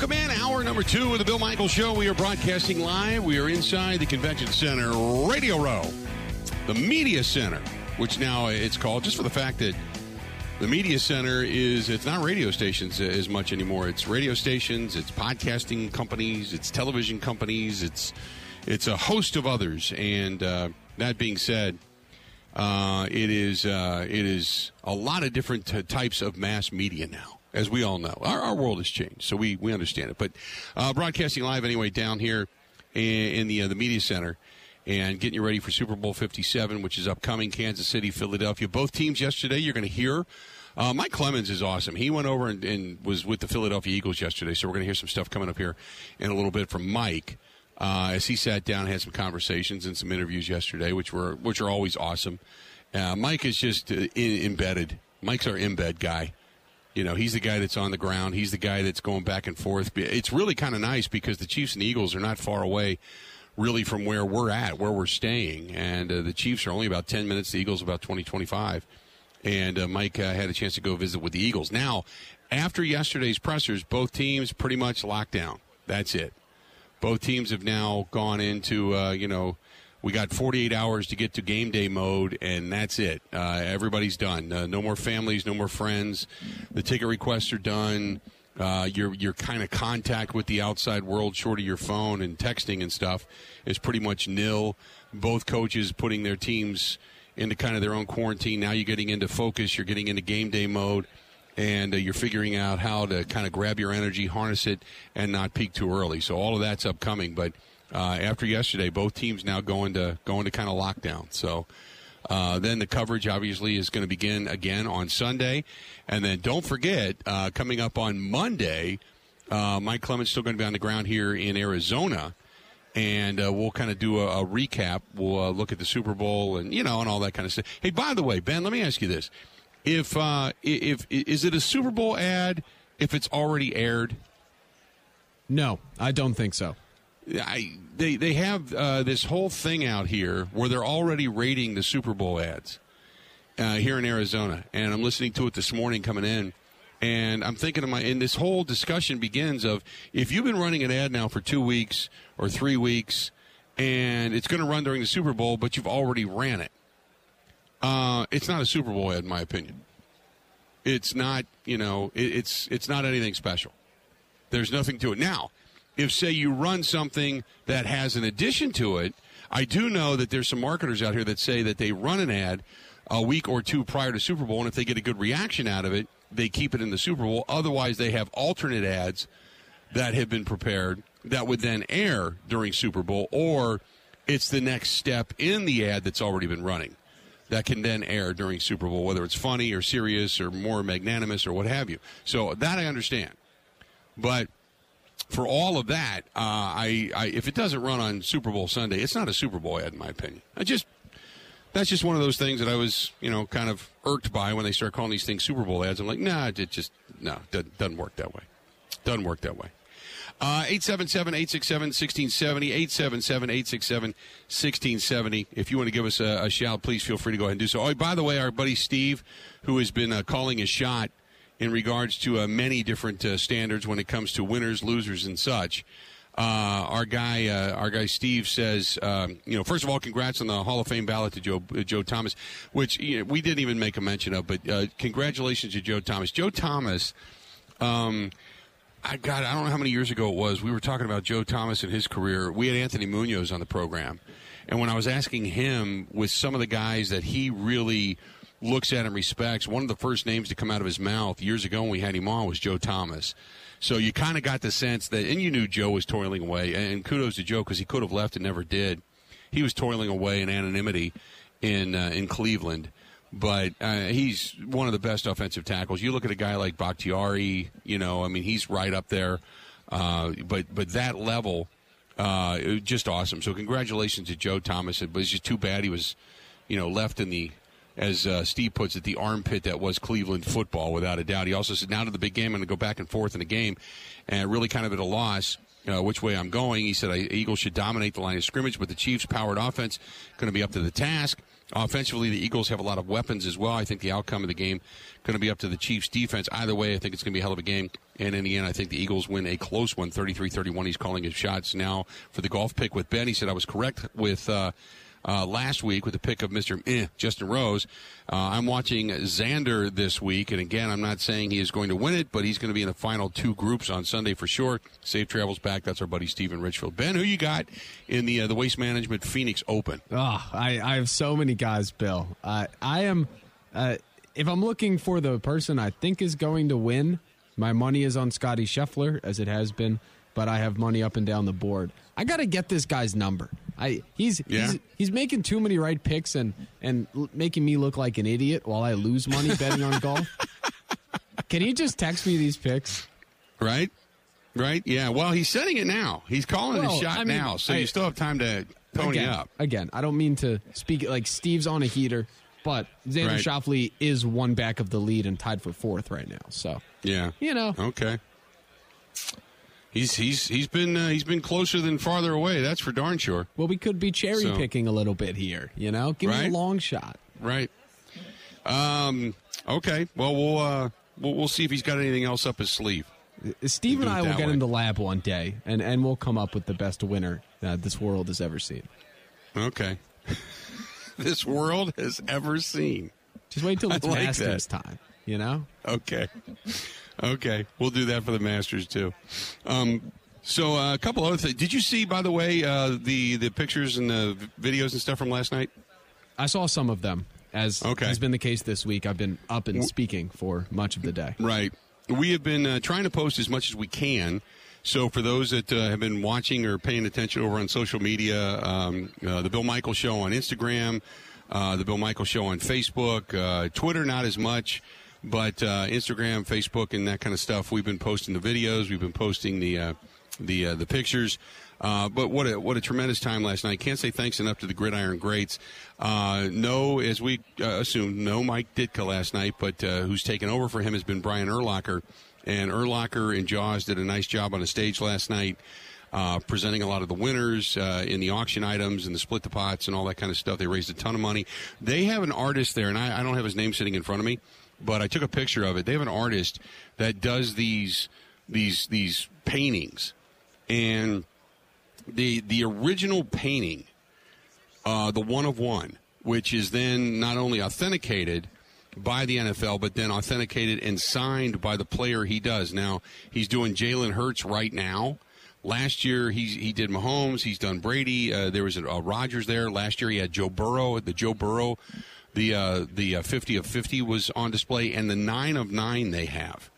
Welcome in, hour number two of the Bill Michaels Show. We are broadcasting live. We are inside the Convention Center Radio Row, the Media Center, which now it's called just for the fact that the Media Center is, it's not radio stations as much anymore. It's radio stations, it's podcasting companies, it's television companies, it's, it's a host of others. And uh, that being said, uh, it is uh, it is a lot of different t- types of mass media now as we all know. Our, our world has changed, so we, we understand it. But uh, broadcasting live anyway down here in, in the uh, the media center and getting you ready for Super Bowl 57, which is upcoming. Kansas City, Philadelphia. Both teams yesterday. You're going to hear. Uh, Mike Clemens is awesome. He went over and, and, was with the Philadelphia Eagles yesterday, so we're going to hear some stuff coming up here in a little bit from Mike. Uh, as he sat down, had some conversations and some interviews yesterday, which were which are always awesome. Uh, Mike is just uh, in, embedded. Mike's our embed guy. You know, he's the guy that's on the ground. He's the guy that's going back and forth. It's really kind of nice because the Chiefs and Eagles are not far away, really, from where we're at, where we're staying. And uh, the Chiefs are only about 10 minutes, the Eagles about 20, 25. And uh, Mike uh, had a chance to go visit with the Eagles. Now, after yesterday's pressers, both teams pretty much locked down. That's it. Both teams have now gone into, uh, you know, we got 48 hours to get to game day mode, and that's it. Uh, everybody's done. Uh, no more families, no more friends. The ticket requests are done. Uh, your your kind of contact with the outside world, short of your phone and texting and stuff, is pretty much nil. Both coaches putting their teams into kind of their own quarantine. Now you're getting into focus. You're getting into game day mode, and uh, you're figuring out how to kind of grab your energy, harness it, and not peak too early. So all of that's upcoming, but uh, after yesterday. Both teams now going to going to kind of lockdown. So. Uh, then the coverage obviously is going to begin again on Sunday, and then don't forget uh, coming up on Monday, uh, Mike Clemens still going to be on the ground here in Arizona, and uh, we'll kind of do a, a, recap. We'll uh, look at the Super Bowl and you know and all that kind of stuff. Hey, by the way, Ben, let me ask you this: if if is it a Super Bowl ad if it's already aired? No, I don't think so. I, they they have uh, this whole thing out here where they're already rating the Super Bowl ads uh, here in Arizona, and I'm listening to it this morning coming in, and I'm thinking of my. And this whole discussion begins of if you've been running an ad now for two weeks or three weeks, and it's going to run during the Super Bowl, but you've already ran it. Uh, it's not a Super Bowl ad, in my opinion. It's not, you know, it, it's it's not anything special. There's nothing to it now if say you run something that has an addition to it i do know that there's some marketers out here that say that they run an ad a week or two prior to super bowl and if they get a good reaction out of it they keep it in the super bowl. Otherwise they have alternate ads that have been prepared that would then air during super bowl or it's the next step in the ad that's already been running that can then air during super bowl whether it's funny or serious or more magnanimous or what have you. So that i understand. But for all of that, uh, I, I, if it doesn't run on Super Bowl Sunday, it's not a Super Bowl ad, in my opinion. I just that's just one of those things that I was, you know, kind of irked by when they start calling these things Super Bowl ads. I'm like, nah, it just no, doesn't, doesn't work that way. Doesn't work that way. Uh, 877-867-1670, 877-867-1670. If you want to give us a, a, shout, please feel free to go ahead and do so. Oh, by the way, our buddy Steve, who has been uh, calling his shot in regards to uh, many different uh, standards when it comes to winners, losers, and such. Uh, our guy, uh, our guy Steve says, um, you know, first of all, congrats on the Hall of Fame ballot to Joe uh, Joe Thomas, which you know, we didn't even make a mention of, but uh, congratulations to Joe Thomas. Joe Thomas. Um, I got I don't know how many years ago it was. We were talking about Joe Thomas and his career. We had Anthony Munoz on the program, and when I was asking him with some of the guys that he really looks at and respects. One of the first names to come out of his mouth years ago when we had him on was Joe Thomas. So you kind of got the sense that, and you knew Joe was toiling away. And kudos to Joe because he could have left and never did. He was toiling away in anonymity in uh, in Cleveland, but uh, he's one of the best offensive tackles. You look at a guy like Bakhtiari. You know, I mean, he's right up there. Uh, but but that level, uh, just awesome. So congratulations to Joe Thomas. But it's just too bad he was, you know, left in the as uh, Steve puts it, the armpit that was Cleveland football, without a doubt. He also said, now to the big game, I'm going to go back and forth in the game, and really kind of at a loss. Uh, which way I'm going. He said Eagles should dominate the line of scrimmage, but the Chiefs' powered offense going to be up to the task. Offensively, the Eagles have a lot of weapons as well. I think the outcome of the game going to be up to the Chiefs' defense. Either way, I think it's going to be a hell of a game. And in the end, I think the Eagles win a close one, 33-31. He's calling his shots now for the golf pick with Ben. He said I was correct with uh, uh, last week with the pick of Mr. Eh, Justin Rose. Uh, I'm watching Xander this week, and again, I'm not saying he is going to win it, but he's going to be in the final two groups on Sunday for sure. Safe travels back. That's our buddy Stephen Richfield. Ben, who you got in the uh, the Waste Management Phoenix Open? Oh, I, I have so many guys, Bill. I am, uh, if I'm looking for the person I think is going to win, my money is on Scotty Scheffler, as it has been, but I have money up and down the board. I got to get this guy's number. I he's, Yeah. he's he's making too many right picks and and l- making me look like an idiot while I lose money betting on golf. Can he just text me these picks? Right? Right? Yeah. Well, he's setting it now. He's calling Well, his shot I mean, now, so I- you still have time to pony again, up. Again, I don't mean to speak like Steve's on a heater, but Xander Right. Schauffele is one back of the lead and tied for fourth right now. So Yeah. you know, Okay. He's he's he's been uh, he's been closer than farther away. That's for darn sure. well, we could be cherry So- picking a little bit here. You know, give me a long shot. Right. Um. Okay. Well, we'll uh we'll, we'll see if he's got anything else up his sleeve. Steve Do and I will get way. in the lab one day, and and we'll come up with the best winner that this world has ever seen. Okay. this world has ever seen. Just wait till it's like Masters time. You know, Okay. Okay. We'll do that for the Masters too. Um. So uh, a couple other things. Did you see, by the way, uh, the the pictures and the videos and stuff from last night? I saw some of them. As Okay. has been the case this week, I've been up and speaking for much of the day. Right. We have been uh, trying to post as much as we can. So for those that uh, have been watching or paying attention over on social media, um, uh, the Bill Michaels Show on Instagram, uh, the Bill Michaels Show on Facebook, uh, Twitter not as much, but uh, Instagram, Facebook, and that kind of stuff. We've been posting the videos. We've been posting the uh, the uh, the pictures. Uh, but what a what a tremendous time last night! Can't say thanks enough to the Gridiron Greats. Uh, no, as we uh, assumed, no Mike Ditka last night, but who's taken over for him has been Brian Urlacher, and Urlacher and Jaws did a nice job on the stage last night. Uh, presenting a lot of the winners uh, in the auction items and the split the pots and all that kind of stuff. They raised a ton of money. They have an artist there, and I, I don't have his name sitting in front of me, but I took a picture of it. They have an artist that does these these these paintings, and the the original painting, uh, the one of one, which is then not only authenticated by the NFL, but then authenticated and signed by the player he does. Now he's doing Jalen Hurts right now. Last year he he did Mahomes. He's done Brady. Uh, there was a, a Rodgers there. Last year he had Joe Burrow. The Joe Burrow, the uh, the uh, fifty of fifty was on display, and the nine of nine they have,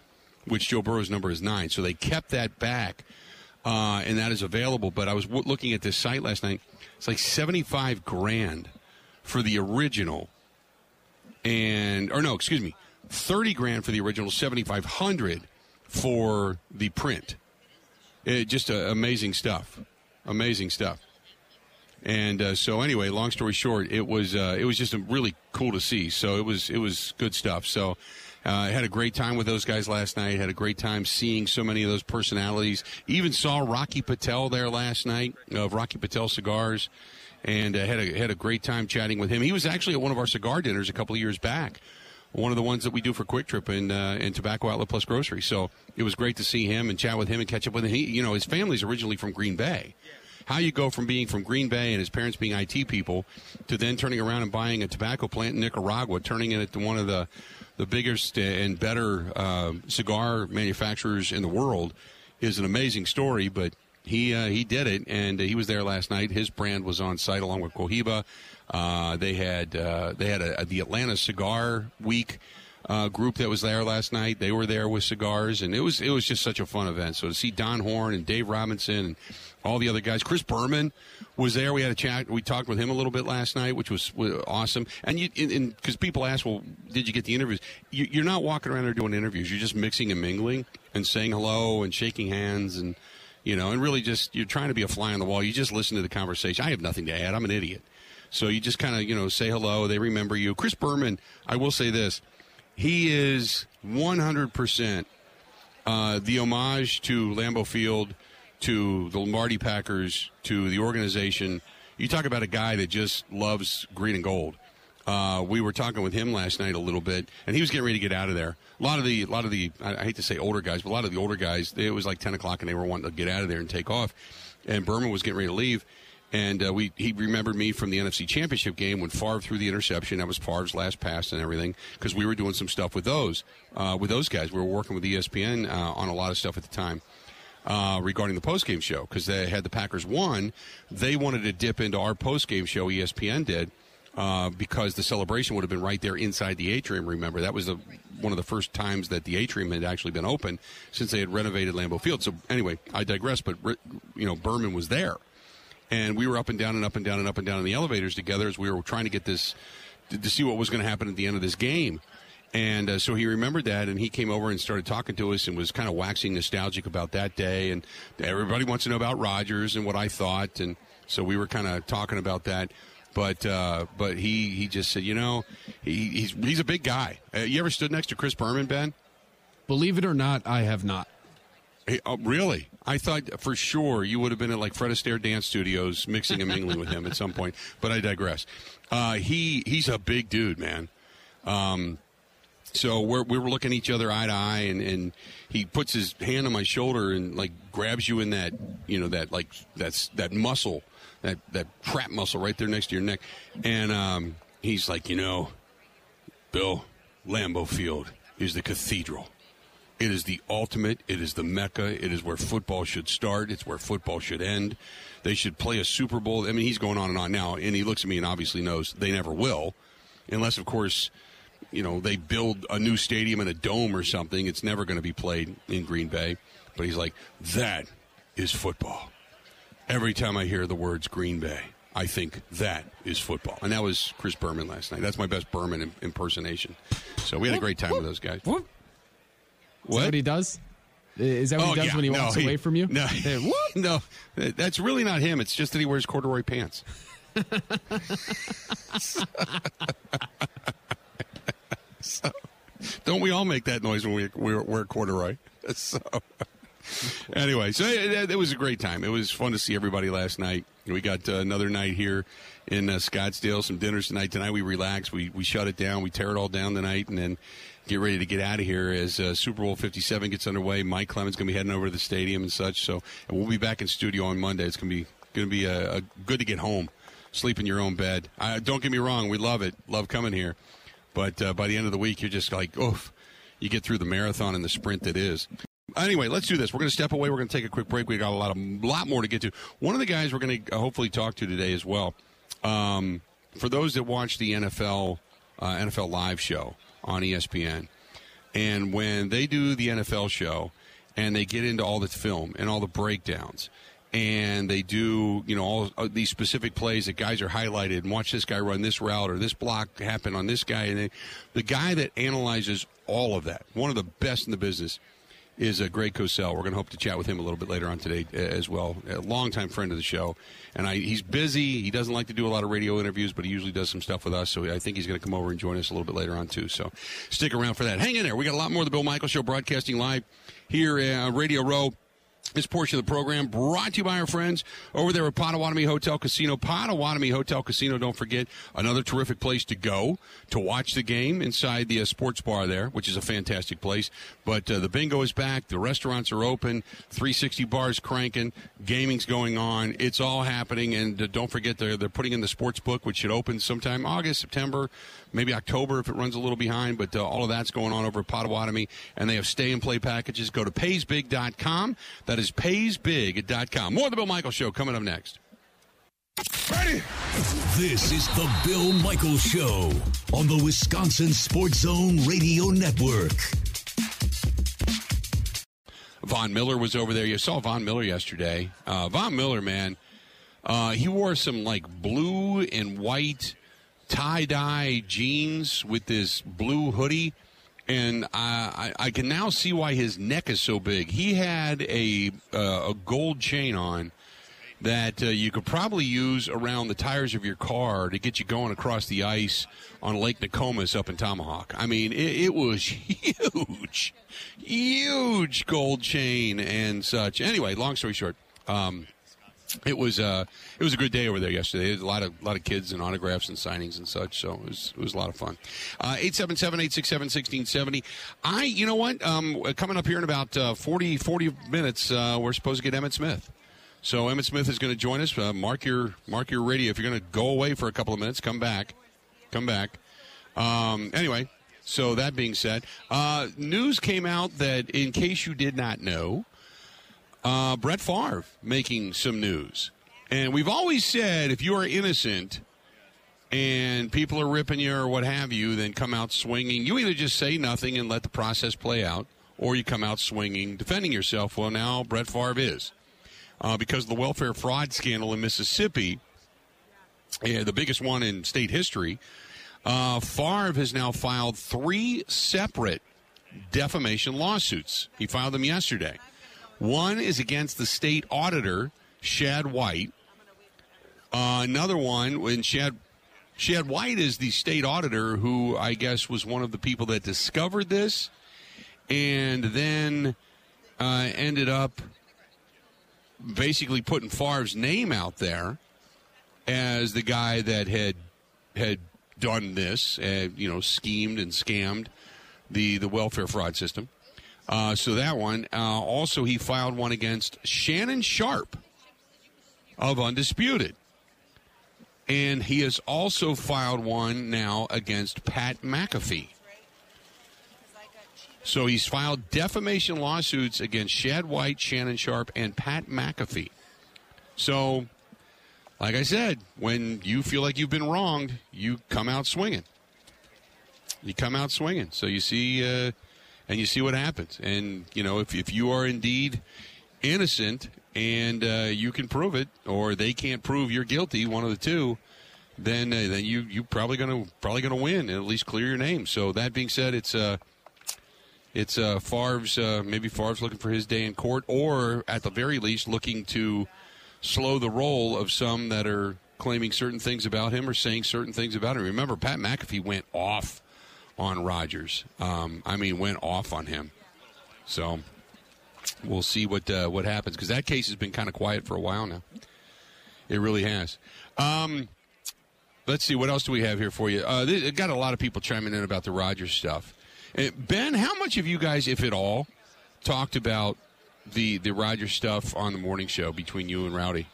which Joe Burrow's number is nine. So they kept that back uh, and that is available. But I was w- looking at this site last night. It's like seventy-five grand for the original, and or no, excuse me, thirty grand for the original, seventy-five hundred for the print. It, just uh, amazing stuff, amazing stuff. And uh, so, anyway, long story short, it was uh, it was just really cool to see. So it was it was good stuff. So uh, I had a great time with those guys last night. Had a great time seeing so many of those personalities. Even saw Rocky Patel there last night of Rocky Patel Cigars, and uh, had a had a great time chatting with him. He was actually at one of our cigar dinners a couple of years back. One of the ones that we do for Kwik Trip and uh, and Tobacco Outlet Plus Grocery. So it was great to see him and chat with him and catch up with him. He, you know, his family's originally from Green Bay how you go from being from Green Bay and his parents being IT people to then turning around and buying a tobacco plant in Nicaragua, turning it into one of the the biggest and better uh, cigar manufacturers in the world is an amazing story. But he uh, he did it, and he was there last night. His brand was on site along with Cohiba. Uh, they had uh, they had a, the Atlanta Cigar Week uh, group that was there last night. They were there with cigars, and it was it was just such a fun event. So to see Don Horn and Dave Robinson and all the other guys, Chris Berman was there. We had a chat. We talked with him a little bit last night, which was, awesome. And you because people ask, well, did you get the interviews? You, you're not walking around there doing interviews. You're just mixing and mingling and saying hello and shaking hands and you know, and really just you're trying to be a fly on the wall. You just listen to the conversation. I have nothing to add. I'm an idiot. So you just kind of you know say hello. They remember you. Chris Berman. I will say this he is 100% uh, the homage to Lambeau Field, to the Lombardi Packers, to the organization. You talk about a guy that just loves green and gold. Uh, we were talking with him last night a little bit, and he was getting ready to get out of there. A lot of the, a lot of the, I, hate to say older guys, but a lot of the older guys, they, it was like ten o'clock, and they were wanting to get out of there and take off. And Berman was getting ready to leave, and uh, we he remembered me from the NFC Championship game when Favre threw the interception. That was Favre's last pass and everything because we were doing some stuff with those uh, with those guys. We were working with ESPN uh, on a lot of stuff at the time. Uh, regarding the postgame show, because they had the Packers won, they wanted to dip into our postgame show. ESPN did, uh, because the celebration would have been right there inside the atrium. Remember, that was the, one of the first times that the atrium had actually been open since they had renovated Lambeau Field. So anyway, I digress. But you know, Berman was there, and we were up and down and up and down and up and down in the elevators together as we were trying to get this to, to see what was going to happen at the end of this game. And uh, so he remembered that, and he came over and started talking to us, and was kind of waxing nostalgic about that day. And everybody wants to know about Rodgers and what I thought, and so we were kind of talking about that. But uh, but he he just said, you know, he, he's he's a big guy. Uh, you ever stood next to Chris Berman, Ben? Believe it or not, I have not. Hey, oh, really? I thought for sure you would have been at like Fred Astaire Dance Studios mixing and mingling with him at some point. But I digress. Uh, he he's a big dude, man. Um, so we're we were looking each other eye to eye, and, and he puts his hand on my shoulder and like grabs you in that you know that like that's that muscle that that trap muscle right there next to your neck, and um, he's like, you know, Bill, Lambeau Field is the cathedral. It is the ultimate. It is the mecca. It is where football should start. It's where football should end. They should play a Super Bowl. I mean, he's going on and on now, and he looks at me and obviously knows they never will, unless, of course, you know they build a new stadium and a dome or something. It's never going to be played in Green Bay. But he's like, that is football. Every time I hear the words Green Bay, I think that is football. And that was Chris Berman last night. That's my best Berman impersonation. So we had a great time with those guys. What? Is that what he does? Is that what oh, he does yeah. when he no, walks he, away from you? No, no, that's really not him. It's just that he wears corduroy pants. so, don't we all make that noise when we, we wear corduroy? So, anyway, so it, it, was a great time. It was fun to see everybody last night. We got uh, another night here in uh, Scottsdale. Some dinners tonight. Tonight we relax. We we shut it down. We tear it all down tonight, and then get ready to get out of here as uh, Super Bowl 57 gets underway. Mike Clemens going to be heading over to the stadium and such. So, and we'll be back in studio on Monday. It's going to be going to be a, a, good to get home, sleep in your own bed. Don't get me wrong, we love it, love coming here, but uh, by the end of the week, you're just like, oof, you get through the marathon and the sprint that is. Anyway, let's do this. We're going to step away. We're going to take a quick break. We got a lot of lot more to get to. One of the guys we're going to uh, hopefully talk to today as well. Um, for those that watch the NFL uh, NFL Live show on ESPN, and when they do the NFL show and they get into all the film and all the breakdowns and they do, you know, all uh, these specific plays that guys are highlighted and watch this guy run this route or this block happen on this guy. And they, the guy that analyzes all of that, one of the best in the business, is a Greg Cosell. We're going to hope to chat with him a little bit later on today uh, as well. A longtime friend of the show, and I, he's busy. He doesn't like to do a lot of radio interviews, but he usually does some stuff with us. So I think he's going to come over and join us a little bit later on too. So stick around for that. Hang in there. We got a lot more of the Bill Michaels Show broadcasting live here on Radio Row. This portion of the program brought to you by our friends over there at Potawatomi Hotel Casino. Potawatomi Hotel Casino, don't forget, another terrific place to go to watch the game inside the uh, sports bar there, which is a fantastic place. But uh, the bingo is back. The restaurants are open. 360 bars cranking. Gaming's going on. It's all happening. And uh, don't forget, they're, they're putting in the sports book, which should open sometime August, September, maybe October if it runs a little behind. But uh, all of that's going on over at Potawatomi. And they have stay and play packages. Go to paysbig.com. That is paysbig.com. More of the Bill Michaels Show coming up next. Ready? This is the Bill Michaels Show on the Wisconsin Sports Zone Radio Network. Von Miller was over there. You saw Von Miller yesterday. Uh, Von Miller, man, uh, he wore some like blue and white tie dye jeans with this blue hoodie and I, I, can now see why his neck is so big. He had a uh, a gold chain on that uh, you could probably use around the tires of your car to get you going across the ice on Lake Nokomis up in Tomahawk. I mean, it, it was huge, huge gold chain and such. Anyway, long story short. Um, it was uh, it was a good day over there yesterday. A lot of lot of kids and autographs and signings and such. So it was it was a lot of fun. Uh, eight seven seven eight six seven sixteen seventy. I you know what um, coming up here in about uh, 40, 40 minutes uh, we're supposed to get Emmitt Smith. So Emmitt Smith is going to join us. Uh, mark your mark your radio. If you're going to go away for a couple of minutes, come back, come back. Um, anyway, so that being said, uh, news came out that in case you did not know. Uh, Brett Favre making some news. And we've always said if you are innocent and people are ripping you or what have you, then come out swinging. You either just say nothing and let the process play out, or you come out swinging, defending yourself. Well, now Brett Favre is. Uh, because of the welfare fraud scandal in Mississippi, uh, the biggest one in state history, uh, Favre has now filed three separate defamation lawsuits. He filed them yesterday. One is against the state auditor, Shad White. Uh, another one, when Shad Shad White is the state auditor who I guess was one of the people that discovered this, and then uh, ended up basically putting Favre's name out there as the guy that had had done this, uh, you know, schemed and scammed the the welfare fraud system. Uh, so that one. Uh, also, he filed one against Shannon Sharpe of Undisputed. And he has also filed one now against Pat McAfee. So he's filed defamation lawsuits against Shad White, Shannon Sharpe, and Pat McAfee. So, like I said, when you feel like you've been wronged, you come out swinging. You come out swinging. So you see. Uh, and you see what happens. And you know, if if you are indeed innocent and uh, you can prove it, or they can't prove you're guilty, one of the two, then uh, then you you probably gonna probably gonna win and at least clear your name. So that being said, it's uh it's uh Favre's uh, maybe Favre's looking for his day in court, or at the very least looking to slow the roll of some that are claiming certain things about him or saying certain things about him. Remember, Pat McAfee went off on Rodgers. Um, I mean, went off on him. So we'll see what uh, what happens because that case has been kind of quiet for a while now. It really has. Um, let's see what else do we have here for you. Uh, this, got a lot of people chiming in about the Rodgers stuff. Uh, ben, how much have you guys, if at all, talked about the the Rodgers stuff on the morning show between you and Rowdy?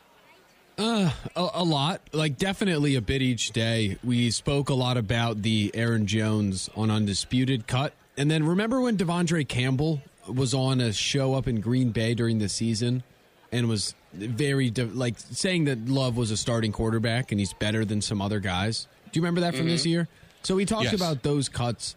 Uh, a, a, lot. Like definitely a bit each day. We spoke a lot about the Aaron Jones on Undisputed cut, and then remember when De'Vondre Campbell was on a show up in Green Bay during the season, and was very de- like saying that Love was a starting quarterback and he's better than some other guys. Do you remember that from mm-hmm. this year? So we talked yes. about those cuts,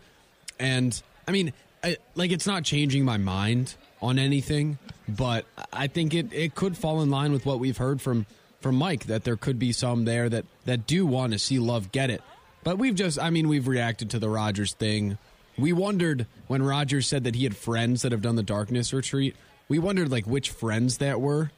and I mean, I, like it's not changing my mind on anything, but I think it it could fall in line with what we've heard from from Mike that there could be some there that that do want to see Love get it. But we've just, I mean, we've reacted to the Rodgers thing. We wondered when Rodgers said that he had friends that have done the darkness retreat. We wondered like which friends that were.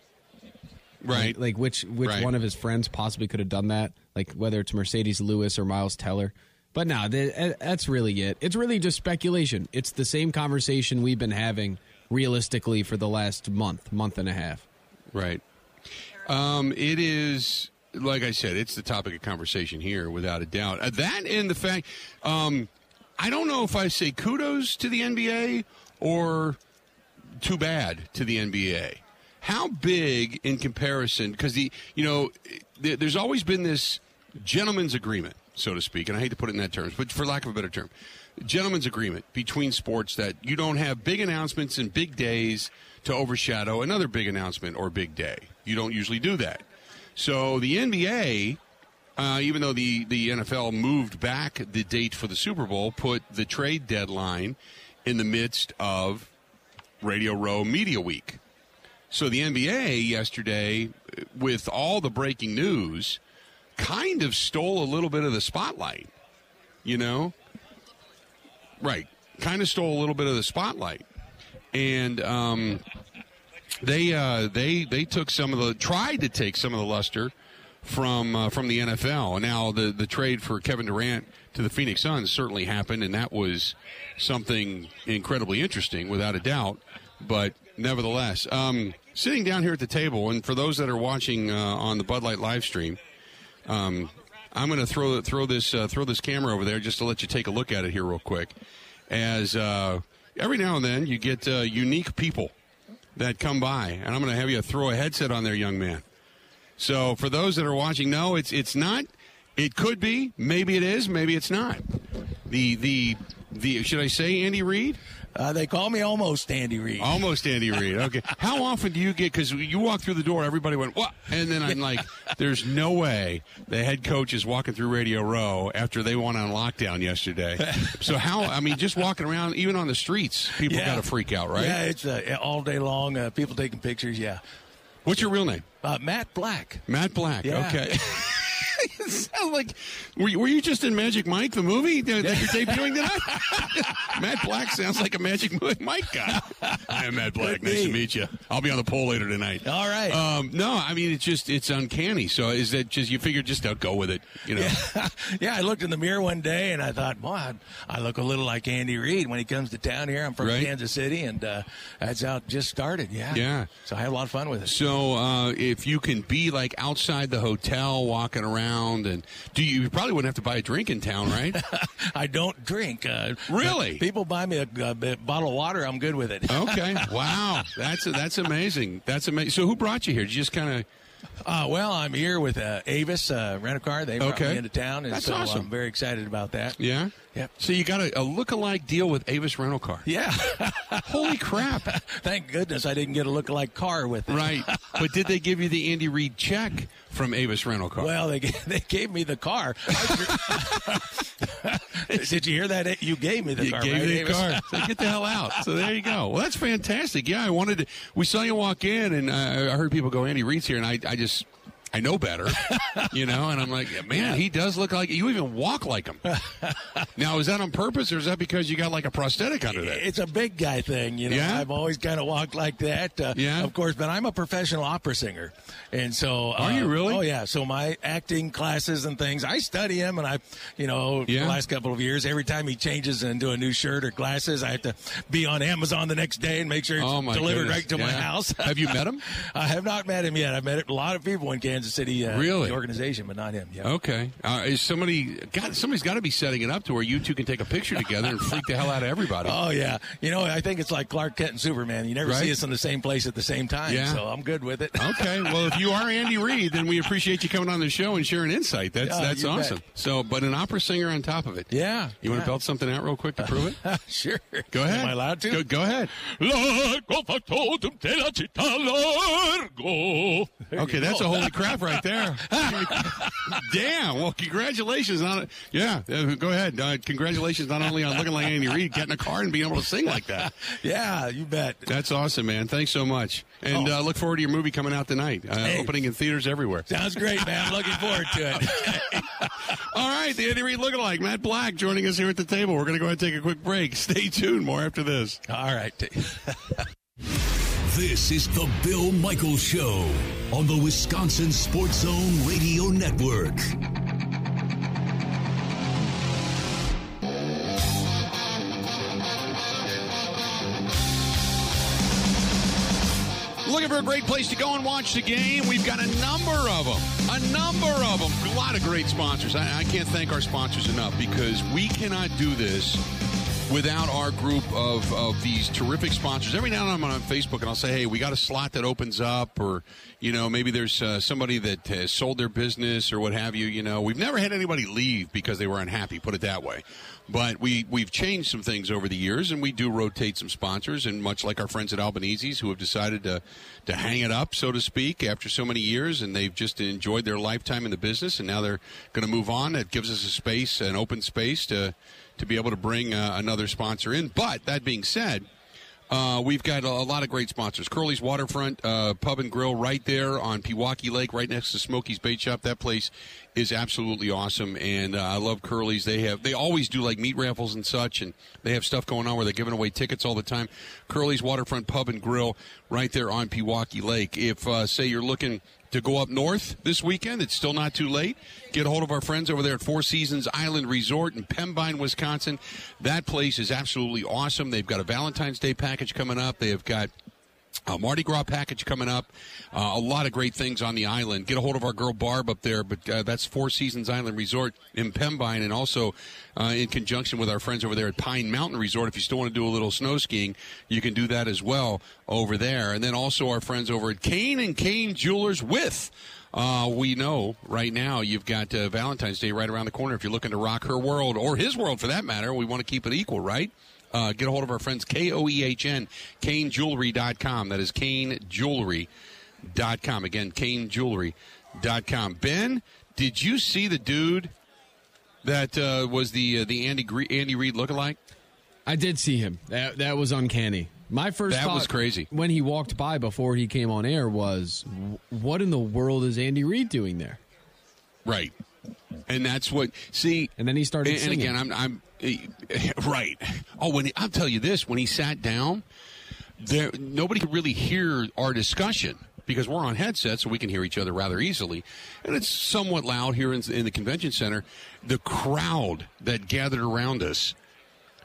Right. Like, like which which right. one of his friends possibly could have done that? Like whether it's Marcedes Lewis or Miles Teller. But no, eh, that's really it. It's really just speculation. It's the same conversation we've been having realistically for the last month, month and a half. Right. Um, it is like I said, it's the topic of conversation here, without a doubt. Uh, that and the fact, um, I don't know if I say kudos to the NBA or too bad to the NBA. How big in comparison? Because the you know, there's always been this gentleman's agreement, so to speak, and I hate to put it in that terms, but for lack of a better term, gentleman's agreement between sports that you don't have big announcements and big days to overshadow another big announcement or big day. You don't usually do that. So the NBA, uh, even though the, the NFL moved back the date for the Super Bowl, put the trade deadline in the midst of Radio Row Media Week. So the NBA yesterday, with all the breaking news, kind of stole a little bit of the spotlight. You know? Right. Kind of stole a little bit of the spotlight. And um, they uh, they they took some of the tried to take some of the luster from uh, from the NFL. Now the the trade for Kevin Durant to the Phoenix Suns certainly happened, and that was something incredibly interesting, without a doubt. But nevertheless. Um, sitting down here at the table, and for those that are watching uh, on the Bud Light live stream, um, I'm going to throw throw this uh, throw this camera over there just to let you take a look at it here real quick. As uh, every now and then you get uh, unique people that come by, and I'm going to have you throw a headset on there, young man. So for those that are watching, no, it's it's not. It could be, maybe it is, maybe it's not. The the the should I say Andy Reid? Uh, they call me almost Andy Reid. Almost Andy Reid. Okay. How often do you get? Because you walk through the door, everybody went what, and then I'm like, "There's no way the head coach is walking through Radio Row after they went on lockdown yesterday." So how? I mean, just walking around, even on the streets, people Yeah. got to freak out, right? Yeah, it's uh, all day long. Uh, people taking pictures. Yeah. What's your real name? Uh, Matt Black. Matt Black. Yeah. Okay. It sounds like were you, were you just in Magic Mike the movie that you're debuting tonight? Matt Black sounds like a Magic Mike guy. I'm Matt Black. Could Nice to meet you. I'll be on the pole later tonight. All right. Um, no, I mean it's just it's uncanny. So is that just you figure just uh, go with it? You know. Yeah. yeah, I looked in the mirror one day and I thought, boy, I, I look a little like Andy Reid when he comes to town here. I'm from Right. Kansas City, and uh, that's how it just started. Yeah. Yeah. So I had a lot of fun with it. So uh, if you can be like outside the hotel, walking around, and do you, you probably wouldn't have to buy a drink in town, right? I don't drink. Uh, Really? People buy me a, a bottle of water. I'm good with it. okay. Wow. That's that's amazing. That's amazing. So who brought you here? Did you just kind of Uh, well, I'm here with uh, Avis uh, Rent a Car. They brought Okay. me into town, and That's so awesome. I'm very excited about that. yeah? Yep. So you got a, a look-alike deal with Avis Rental Car. Yeah. Holy crap! Thank goodness I didn't get a look-alike car with it. right. But did they give you the Andy Reid check from Avis Rental Car? Well, they gave, they gave me the car. Did you hear that? You gave me the You car. gave right, me Avis? car. So get the hell out. So there you go. Well, that's fantastic. Yeah, I wanted to. We saw you walk in, and uh, I heard people go, Andy Reid's here, and I, I just. I know better, you know, and I'm like, man, he does look like you even walk like him. now, is that on purpose, or is that because you got like a prosthetic under there? It's a big guy thing, you know. Yeah? I've always kind of walked like that. Uh, Yeah? Of course, but I'm a professional opera singer, and so. Are uh, you really? Oh yeah. So my acting classes and things, I study them, and I, you know, Yeah? the last couple of years, every time he changes into a new shirt or glasses, I have to be on Amazon the next day and make sure it's Oh delivered goodness. right to my house. Have you met him? I have not met him yet. I've met a lot of people in Kansas City. Uh, Really? The organization, but not him. Yeah. Okay. Uh, is somebody? God, somebody's got to be setting it up to where you two can take a picture together and freak the hell out of everybody. Oh yeah, you know I think it's like Clark Kent and Superman. You never Right. see us in the same place at the same time. Yeah. So I'm good with it. Okay, well, if you are Andy Reid, then we appreciate you coming on the show and sharing insight. That's that's you bet. awesome. So, but an opera singer on top of it. Yeah. You want to belt something out real quick to prove it? sure. Go ahead. Am I allowed to? Go, go ahead. Largo factotum te la largo. Okay, that's a holy crap right there. Damn. Well, congratulations on it. Yeah, uh, go ahead. Uh, congratulations not only on looking like Andy Reid, getting a car and being able to sing like that. Yeah, you bet. That's awesome, man. Thanks so much. And Oh. uh, look forward to your movie coming out tonight. Uh, Hey. Opening in theaters everywhere. Sounds great, man. I'm looking forward to it. All right, the Andy Reid lookalike, Matt Black, joining us here at the table. We're going to go ahead and take a quick break. Stay tuned. More after this. All right. This is the Bill Michaels Show on the Wisconsin Sports Zone Radio Network. Looking for a great place to go and watch the game? We've got a number of them. A number of them. A lot of great sponsors. I, I can't thank our sponsors enough because we cannot do this without our group of, of these terrific sponsors. Every now and then I'm on Facebook and I'll say, hey, we got a slot that opens up, or, you know, maybe there's uh, somebody that has sold their business or what have you. You know, we've never had anybody leave because they were unhappy, put it that way. But we, we've changed some things over the years and we do rotate some sponsors. And much like our friends at Albanese's who have decided to, to hang it up, so to speak, after so many years and they've just enjoyed their lifetime in the business and now they're going to move on. It gives us a space, an open space to to be able to bring uh, another sponsor in. But that being said, uh, we've got a, a lot of great sponsors. Curly's Waterfront uh, Pub and Grill right there on Pewaukee Lake, right next to Smokey's Bait Shop. That place is absolutely awesome, and uh, I love Curly's. They have they always do like meat raffles and such, and they have stuff going on where they're giving away tickets all the time. Curly's Waterfront Pub and Grill right there on Pewaukee Lake. If uh, say you're looking to go up north this weekend. It's still not too late. Get a hold of our friends over there at Four Seasons Island Resort in Pembine, Wisconsin. That place is absolutely awesome. They've got a Valentine's Day package coming up. They have got Uh, Mardi Gras package coming up. Uh, a lot of great things on the island. Get a hold of our girl Barb up there, but uh, that's Four Seasons Island Resort in Pembine, and also uh, in conjunction with our friends over there at Pine Mountain Resort. If you still want to do a little snow skiing, you can do that as well over there. And then also our friends over at Koehn and Koehn Jewelers with. Uh, we know right now you've got uh, Valentine's Day right around the corner. If you're looking to rock her world or his world for that matter, we want to keep it equal, right? Uh, get a hold of our friends, K O E H N, KoehnJewelry.com. That is KoehnJewelry.com. Again, KoehnJewelry.com. Ben, did you see the dude that uh, was the uh, the Andy Gre- Andy Reid lookalike? I did see him. That that was uncanny. My first That thought was crazy. when he walked by before he came on air was, "What in the world is Andy Reid doing there?" Right. And that's what see. And then he started And, and again, I'm, I'm right. Oh, when he, I'll tell you this: when he sat down, there nobody could really hear our discussion because we're on headsets, so we can hear each other rather easily, and it's somewhat loud here in, in the convention center. The crowd that gathered around us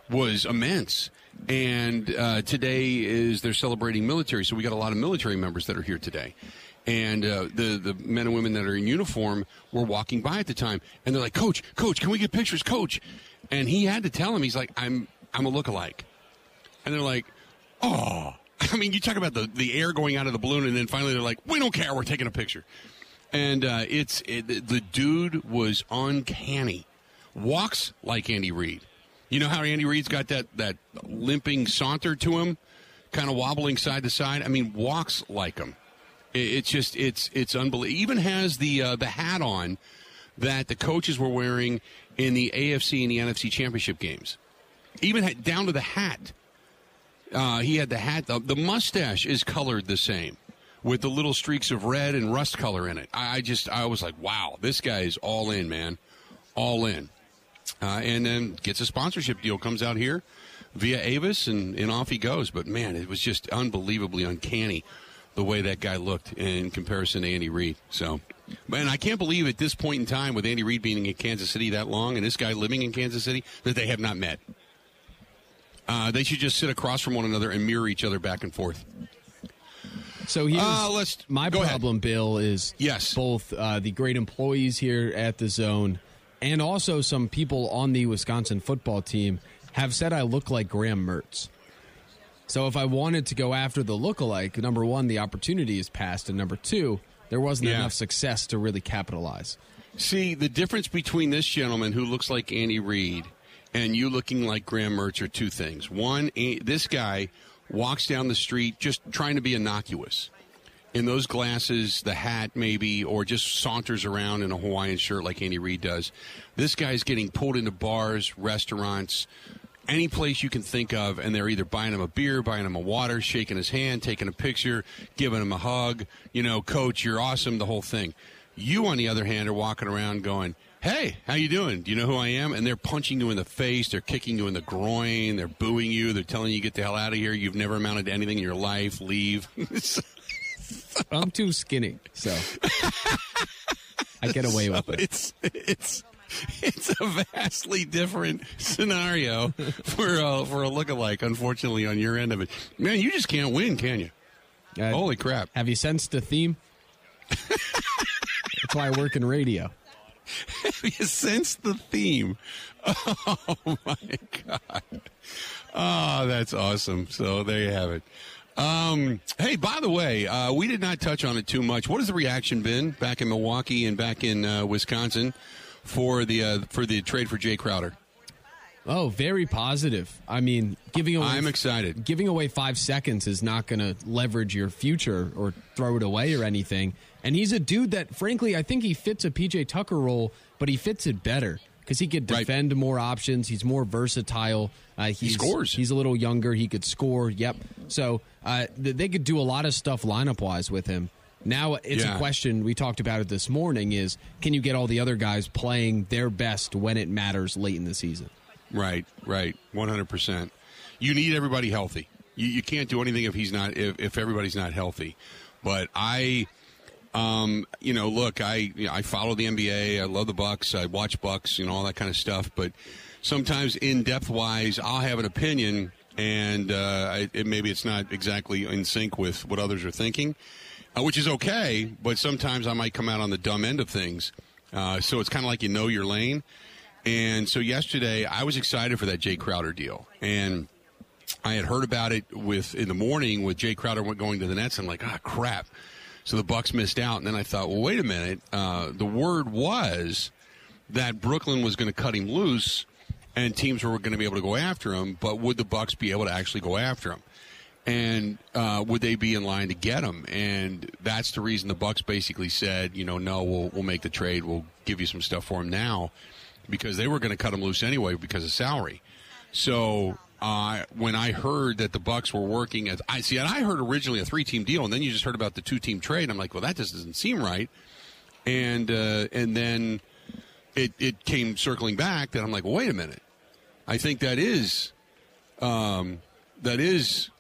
was immense. And uh, today is they're celebrating military, so we got a lot of military members that are here today. And uh, the the men and women that are in uniform were walking by at the time, and they're like, "Coach, Coach, can we get pictures, Coach?" And he had to tell him, he's like, "I'm I'm a lookalike," and they're like, "Oh." I mean, you talk about the, the air going out of the balloon, and then finally they're like, "We don't care, we're taking a picture." And uh, it's it, the dude was uncanny, walks like Andy Reid. You know how Andy Reid's got that that limping saunter to him, kind of wobbling side to side. I mean, walks like him. It, it's just it's it's unbelievable. Even has the uh, the hat on that the coaches were wearing in the AFC and the NFC championship games. Even down to the hat. Uh, he had the hat. The, the mustache is colored the same, with the little streaks of red and rust color in it. I, I just I was like, wow, this guy is all in, man, all in. Uh, and then gets a sponsorship deal, comes out here via Avis, and, and off he goes. But man, it was just unbelievably uncanny the way that guy looked in comparison to Andy Reid. So, man, I can't believe at this point in time, with Andy Reid being in Kansas City that long and this guy living in Kansas City, that they have not met. Uh, they should just sit across from one another and mirror each other back and forth. So here's Uh, let's- my go ahead. problem, Bill, is Yes. both uh, the great employees here at the zone and also some people on the Wisconsin football team have said I look like Graham Mertz. So if I wanted to go after the lookalike, number one, the opportunity is passed, and number two, there wasn't Yeah. enough success to really capitalize. See, the difference between this gentleman who looks like Andy Reid and you looking like Graham Mertz are two things. One, this guy walks down the street just trying to be innocuous. In those glasses, the hat maybe, or just saunters around in a Hawaiian shirt like Andy Reid does. This guy's getting pulled into bars, restaurants, any place you can think of, and they're either buying him a beer, buying him a water, shaking his hand, taking a picture, giving him a hug. You know, coach, you're awesome, the whole thing. You, on the other hand, are walking around going, "Hey, how you doing? Do you know who I am?" And they're punching you in the face, they're kicking you in the groin, they're booing you, they're telling you get the hell out of here. You've never amounted to anything in your life. Leave. I'm too skinny, so I get away with it. it's it's it's a vastly different scenario for a, for a lookalike. Unfortunately, on your end of it, man, you just can't win, can you? Uh, Holy crap! Have you sensed the theme? That's why I work in radio. you sense the theme. Oh my god! Oh, that's awesome. So there you have it. Um, hey, by the way, uh, we did not touch on it too much. What has the reaction been back in Milwaukee and back in uh, Wisconsin for the uh, for the trade for Jae Crowder? Oh, very positive. I mean, giving away I'm excited. giving away five seconds is not going to leverage your future or throw it away or anything. And he's a dude that, frankly, I think he fits a PJ Tucker role, but he fits it better because he could Right. defend more options. He's more versatile. Uh, he's, scores. He's a little younger. He could score. Yep. So uh, th- they could do a lot of stuff lineup wise with him. Now it's Yeah. a question we talked about it this morning: is can you get all the other guys playing their best when it matters late in the season? Right, right, one hundred percent. You need everybody healthy. You, you can't do anything if he's not if, if everybody's not healthy. But I, um, you know, look, I you know, I follow the NBA. I love the Bucks. I watch Bucks, you know, all that kind of stuff. But sometimes, in depth wise, I'll have an opinion and uh, I, it, maybe it's not exactly in sync with what others are thinking, uh, which is okay. But sometimes I might come out on the dumb end of things. Uh, so it's kind of like you know your lane. And so yesterday I was excited for that Jae Crowder deal, and I had heard about it with in the morning with Jae Crowder going to the Nets. I'm like, ah, crap. So the Bucks missed out, and then I thought, well, wait a minute. Uh, the word was that Brooklyn was going to cut him loose, and teams were going to be able to go after him. But would the Bucks be able to actually go after him? And uh, would they be in line to get him? And that's the reason the Bucks basically said, you know, no, we'll we'll make the trade. We'll give you some stuff for him now, because they were going to cut him loose anyway because of salary. So uh, when I heard that the Bucks were working as I see, and I heard originally a three-team deal, and then you just heard about the two-team trade. I'm like, well, that just doesn't seem right. And uh, and then it it came circling back that I'm like, well, wait a minute. I think that is, um, that is,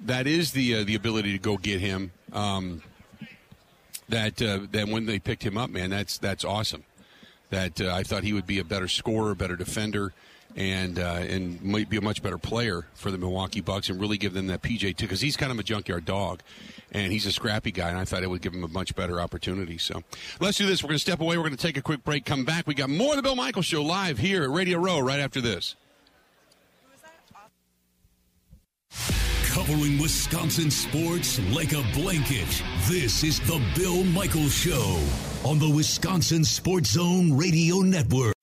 that is the uh, the ability to go get him. Um, that uh, that when they picked him up, man, that's that's awesome. That uh, I thought he would be a better scorer, better defender and uh, and might be a much better player for the Milwaukee Bucks and really give them that PJ too because he's kind of a junkyard dog and he's a scrappy guy and I thought it would give him a much better opportunity. So let's do this. We're going to step away. We're going to take a quick break. Come back. We got more of the Bill Michaels Show live here at Radio Row right after this. Covering Wisconsin sports like a blanket. This is the Bill Michaels Show on the Wisconsin Sports Zone Radio Network.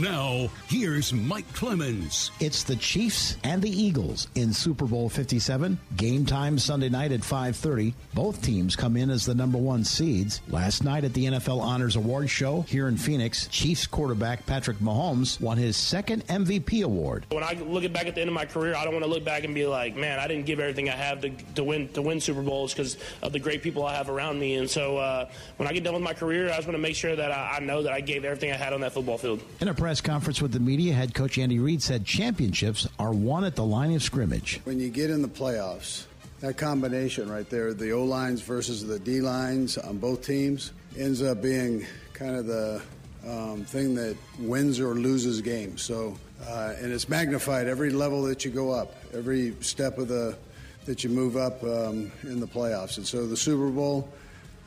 Now, here's Mike Clemens. It's the Chiefs and the Eagles in Super Bowl 57. Game time Sunday night at 5:30. Both teams come in as the number 1 seeds. Last night at the NFL Honors Award show here in Phoenix, Chiefs quarterback Patrick Mahomes won his second MVP award. When I look back at the end of my career, I don't want to look back and be like, "Man, I didn't give everything I have to, to win to win Super Bowls because of the great people I have around me." And so, uh, when I get done with my career, I just want to make sure that I, I know that I gave everything I had on that football field. In a press conference with the media, head coach Andy Reid said championships are won at the line of scrimmage. When you get in the playoffs, that combination right there, the O lines versus the D lines on both teams, ends up being kind of the um, thing that wins or loses games. So, uh, and it's magnified every level that you go up, every step of the that you move up um, in the playoffs. And so the Super Bowl,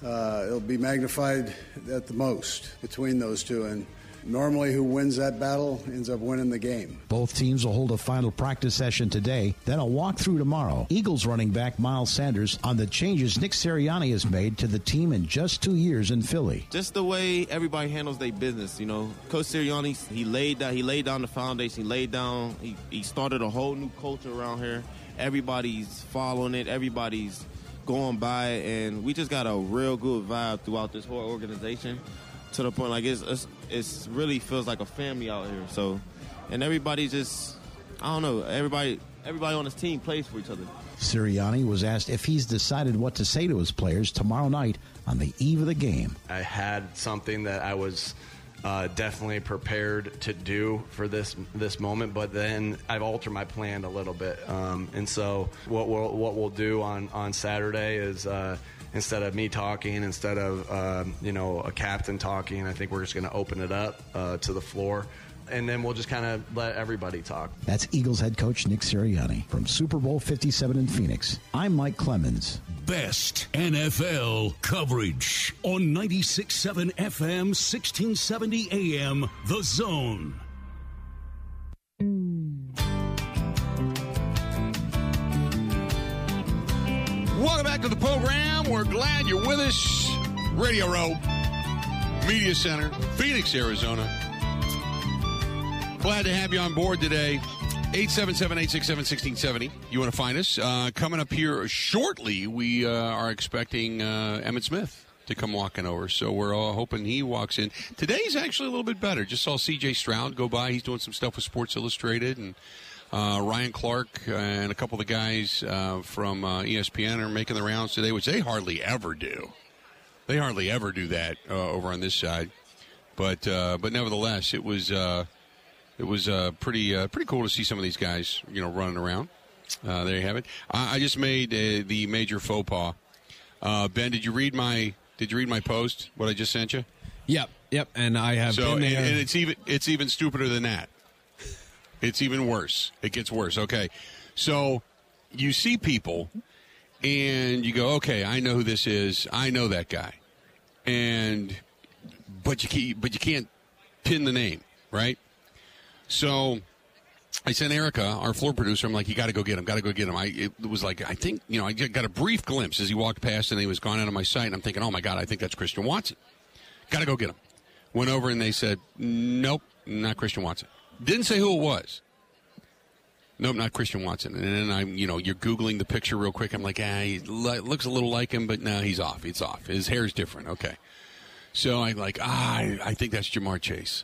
uh, it'll be magnified at the most between those two. And normally who wins that battle ends up winning the game. Both teams will hold a final practice session today, then a walkthrough tomorrow. Eagles running back Miles Sanders on the changes Nick Sirianni has made to the team in just two years in Philly. Just the way everybody handles their business, you know. Coach Sirianni, he laid down, he laid down the foundation, he laid down, he, he started a whole new culture around here. Everybody's following it, everybody's going by, it, and we just got a real good vibe throughout this whole organization to the point like it's, it's it's really feels like a family out here. So, and everybody just I don't know everybody everybody on this team plays for each other. Sirianni was asked if he's decided what to say to his players tomorrow night on the eve of the game. I had something that I was uh, definitely prepared to do for this this moment, but then I've altered my plan a little bit. Um, and so what we'll what we'll do on on Saturday is. Uh, instead of me talking, instead of uh, you know a captain talking, I think we're just going to open it up uh, to the floor. And then we'll just kind of let everybody talk. That's Eagles head coach Nick Sirianni from Super Bowl 57 in Phoenix. I'm Mike Clemens. Best NFL coverage on 96.7 FM, 1670 AM, The Zone. Welcome back to the program. We're glad you're with us. Radio Row, Media Center, Phoenix, Arizona. Glad to have you on board today. 877-867-1670. You want to find us. Uh, coming up here shortly, we uh, are expecting uh, Emmitt Smith to come walking over. So we're all hoping he walks in. Today's actually a little bit better. Just saw CJ Stroud go by. He's doing some stuff with Sports Illustrated and uh, Ryan Clark and a couple of the guys uh, from uh, ESPN are making the rounds today, which they hardly ever do. They hardly ever do that uh, over on this side, but uh, but nevertheless, it was uh, it was pretty pretty cool to see some of these guys, you know, running around. there you have it. I, I just made the major faux pas. ben, did you read my Did you read my post? What I just sent you? Yep, yep. And I have so, been there. And, and it's even it's even stupider than that. It's even worse. It gets worse. Okay. So you see people and you go, okay, I know who this is. I know that guy. And, but you can't, but you can't pin the name, right? So I sent Erica, our floor producer. I'm like, you got to go get him. Got to go get him. I it was like, I think you know, I got a brief glimpse as he walked past, and he was gone out of my sight. And I'm thinking, oh my god, I think that's Christian Watson. Got to go get him. Went over and they said, nope, not Christian Watson. Didn't say who it was. Nope, not Christian Watson. And then I'm, you know, you're googling the picture real quick. I'm like, ah, he lo- looks a little like him, but no, he's off. It's off. His hair's different. Okay. So I'm like, ah, I, I think that's Ja'Marr Chase.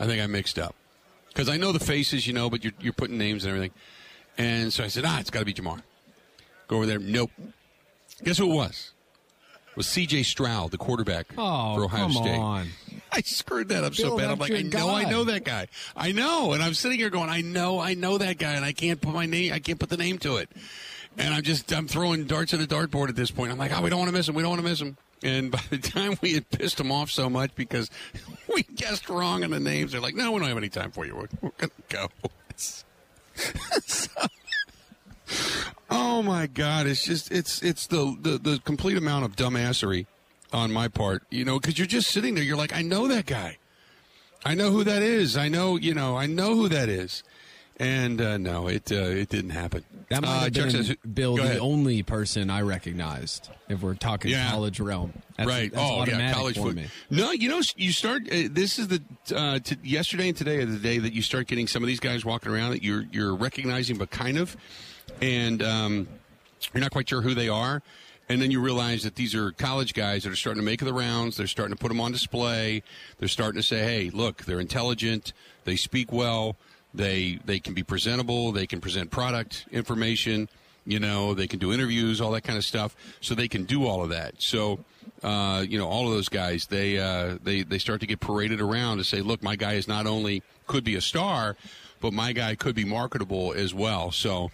I think I mixed up because I know the faces, you know, but you're, you're putting names and everything. And so I said, ah, it's got to be Ja'Marr. Go over there. Nope. Guess who it was? It was C.J. Stroud, the quarterback Oh, for Ohio come State. on. I screwed that up so bad. I'm like, I your know, I know that guy. I know, and I'm sitting here going, I know, I know that guy, and I can't put my name, I can't put the name to it. And I'm just, I'm throwing darts at a dartboard at this point. I'm like, oh, we don't want to miss him. We don't want to miss him. And by the time we had pissed him off so much because we guessed wrong on the names, they're like, no, we don't have any time for you. We're, we're going to go. So- oh my God! It's just it's it's the the, the complete amount of dumbassery on my part, you know, because you're just sitting there. You're like, I know that guy. I know who that is. I know, you know, I know who that is. And uh, no, it uh, it didn't happen. That might Uh, have Chuck been says- Bill, the only person I recognized. If we're talking Yeah. college realm, that's, right. That's oh, yeah, college for foot. me. No, you know, you start. Uh, this is the uh, t- yesterday and today are the day that you start getting some of these guys walking around that you're you're recognizing, but kind of, and um, you're not quite sure who they are. And then you realize that these are college guys that are starting to make the rounds. They're starting to put them on display. They're starting to say, "Hey, look, they're intelligent. They speak well. They they can be presentable. They can present product information. You know, they can do interviews, all that kind of stuff. So they can do all of that. So, uh, you know, all of those guys, they uh, they they start to get paraded around to say, "Look, my guy is not only could be a star, but my guy could be marketable as well." So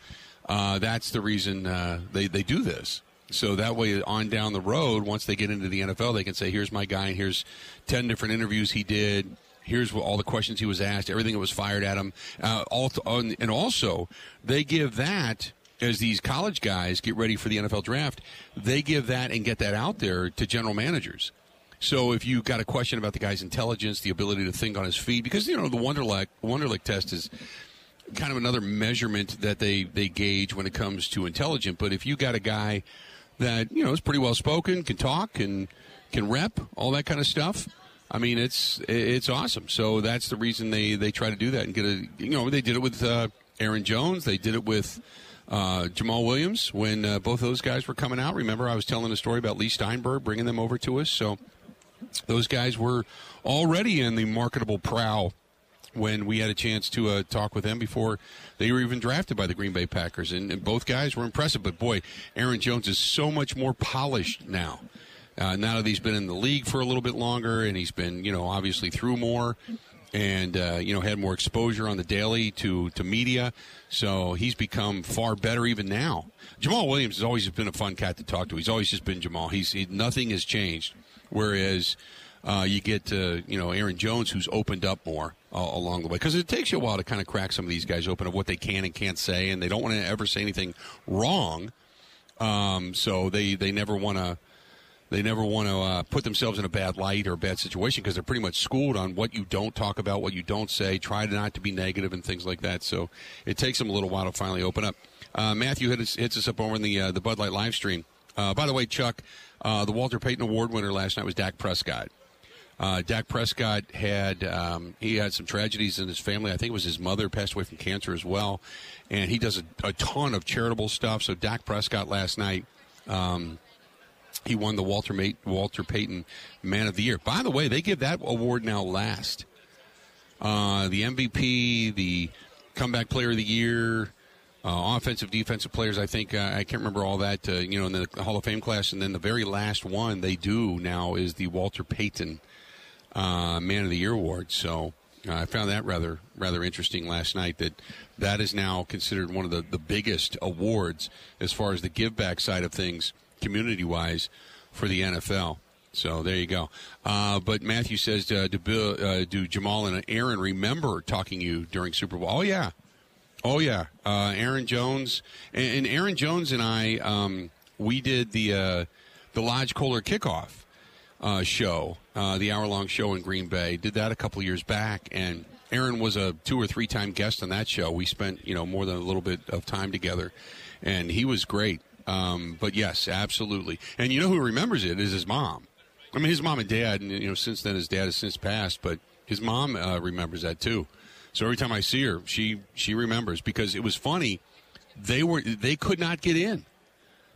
uh, that's the reason uh, they they do this. So that way, on down the road, once they get into the NFL, they can say, "Here's my guy, and here's ten different interviews he did. Here's all the questions he was asked, everything that was fired at him, uh, all and also they give that as these college guys get ready for the NFL draft. They give that and get that out there to general managers. So if you got a question about the guy's intelligence, the ability to think on his feet, because you know the Wonderlic Wonderlic test is kind of another measurement that they they gauge when it comes to intelligent. But if you got a guy that you know is pretty well spoken, can talk, and can rep, all that kind of stuff. I mean, it's it's awesome. So that's the reason they they try to do that and get a you know they did it with uh, Aaron Jones, they did it with. Uh, Jamaal Williams, when uh, both of those guys were coming out, remember I was telling a story about Leigh Steinberg bringing them over to us. So those guys were already in the marketable prow when we had a chance to uh, talk with them before they were even drafted by the Green Bay Packers. And, and both guys were impressive. But boy, Aaron Jones is so much more polished now. Uh, now that he's been in the league for a little bit longer and he's been, you know, obviously through more and, uh, you know, had more exposure on the daily to, to media. So he's become far better even now. Jamaal Williams has always been a fun cat to talk to. He's always just been Jamaal. He's he, nothing has changed. Whereas uh, you get you know Aaron Jones, who's opened up more uh, along the way, because it takes you a while to kind of crack some of these guys open of what they can and can't say, and they don't want to ever say anything wrong. Um, so they they never want to. They never want to uh, put themselves in a bad light or a bad situation because they're pretty much schooled on what you don't talk about, what you don't say. Try not to be negative and things like that. So it takes them a little while to finally open up. Uh, Matthew hit us, hits us up over in the uh, the Bud Light live stream. Uh, by the way, Chuck, uh, the Walter Payton Award winner last night was Dak Prescott. Uh, Dak Prescott had um, he had some tragedies in his family. I think it was his mother passed away from cancer as well, and he does a, a ton of charitable stuff. So Dak Prescott last night. Um, he won the Walter, Mate, Walter Payton Man of the Year. By the way, they give that award now last. Uh, the MVP, the Comeback Player of the Year, uh, offensive, defensive players. I think uh, I can't remember all that. Uh, you know, in the Hall of Fame class, and then the very last one they do now is the Walter Payton uh, Man of the Year award. So uh, I found that rather rather interesting last night. That that is now considered one of the the biggest awards as far as the give back side of things, community wise, for the NFL. So there you go. Uh, but Matthew says, uh, do, Bill, uh, do Jamaal and Aaron remember talking to you during Super Bowl? Oh yeah, oh yeah. Uh, Aaron Jones and, and Aaron Jones and I, um, we did the uh, the Lodge Kohler kickoff uh, show, uh, the hour long show in Green Bay. Did that a couple years back, and Aaron was a two or three time guest on that show. We spent you know more than a little bit of time together, and he was great. Um, but yes, absolutely. And you know who remembers it is his mom. I mean, his mom and dad, and you know, since then his dad has since passed, but his mom uh, remembers that too. So every time I see her, she she remembers because it was funny. They were they could not get in.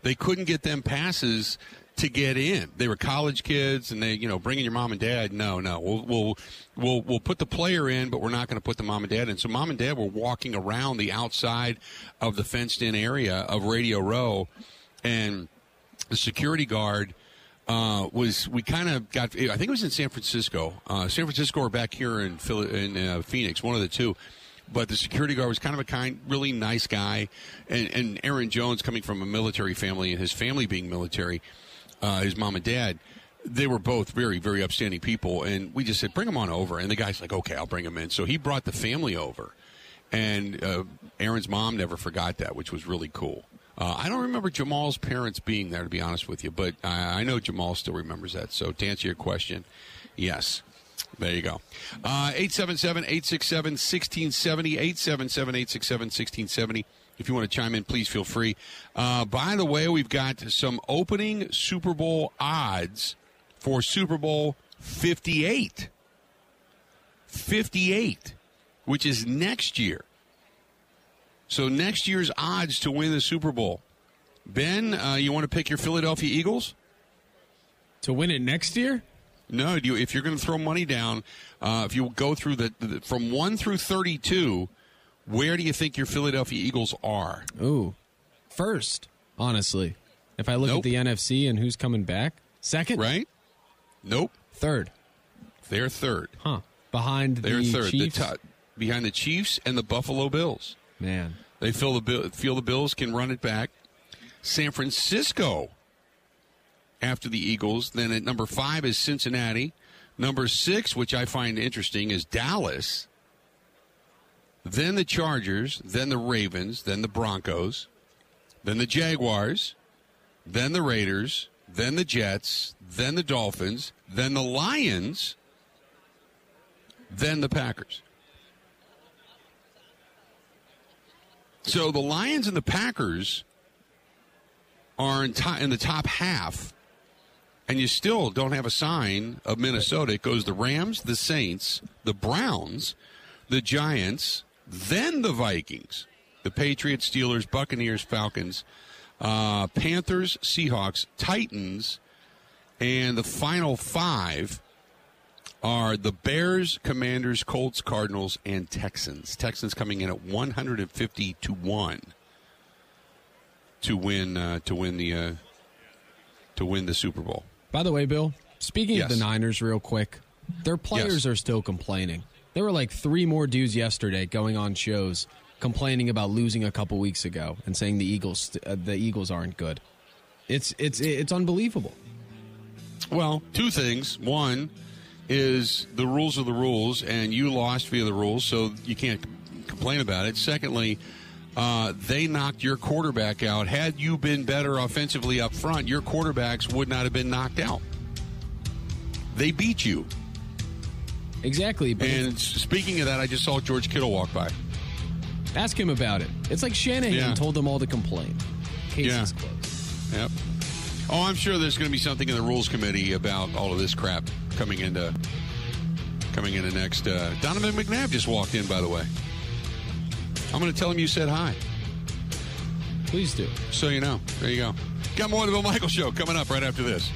They couldn't get them passes to get in. They were college kids, and they, you know, bringing your mom and dad. No, no, we'll we'll we'll, we'll put the player in, but we're not going to put the mom and dad in. So mom and dad were walking around the outside of the fenced-in area of Radio Row, and the security guard. Uh, was we kind of got? I think it was in San Francisco, uh, San Francisco, or back here in in uh, Phoenix, one of the two but the security guard was kind of a kind, really nice guy. And, and Aaron Jones, coming from a military family and his family being military, uh, his mom and dad, they were both very, very upstanding people. And we just said, bring them on over. And the guy's like, okay, I'll bring them in. So he brought the family over. And uh, Aaron's mom never forgot that, which was really cool. Uh, I don't remember Jamaal's parents being there, to be honest with you, but I, I know Jamaal still remembers that. So to answer your question, yes. There you go. Uh, 877 867 1670. 877 867 1670. If you want to chime in, please feel free. Uh, by the way, we've got some opening Super Bowl odds for Super Bowl 58. 58, which is next year. So next year's odds to win the Super Bowl. Ben, uh, you want to pick your Philadelphia Eagles? To win it next year? No, you, if you're going to throw money down, uh, if you go through the, the, from one through thirty-two, where do you think your Philadelphia Eagles are? Ooh, first, honestly. If I look Nope. at the NFC and who's coming back, second, Right? Nope. third, They're third. huh? Behind They're the third. Chiefs. The behind the Chiefs and the Buffalo Bills. Man, They feel the Bill- feel the Bills can run it back. San Francisco after the Eagles. Then at number five is Cincinnati. Number six, which I find interesting, is Dallas. Then the Chargers. Then the Ravens. Then the Broncos. Then the Jaguars. Then the Raiders. Then the Jets. Then the Dolphins. Then the Lions. Then the Packers. So the Lions and the Packers are in, to- in the top half, and you still don't have a sign of Minnesota. It goes the Rams, the Saints, the Browns, the Giants, then the Vikings, the Patriots, Steelers, Buccaneers, Falcons, uh, Panthers, Seahawks, Titans, and the final five are the Bears, Commanders, Colts, Cardinals, and Texans. Texans coming in at 150 to one to win uh, to win the uh, to win the Super Bowl. By the way, Bill, speaking of the Niners, real quick, their players Yes. are still complaining. There were like three more dudes yesterday going on shows complaining about losing a couple weeks ago and saying the Eagles uh, the Eagles aren't good. It's it's it's unbelievable. Well, two things. One is the rules are the rules, and you lost via the rules, so you can't complain about it. Secondly, uh, they knocked your quarterback out. Had you been better offensively up front, your quarterbacks would not have been knocked out. They beat you. Exactly. But And speaking of that, I just saw George Kittle walk by. ask him about it. It's like Shanahan Yeah. told them all to complain. Case Yeah. is closed. Yep. Oh, I'm sure there's going to be something in the rules committee about all of this crap coming into coming into next. Uh, Donovan McNabb just walked in, by the way. I'm going to tell him you said hi, Please do. so you know. There you go. Got more of the Bill Michael Show coming up right after this.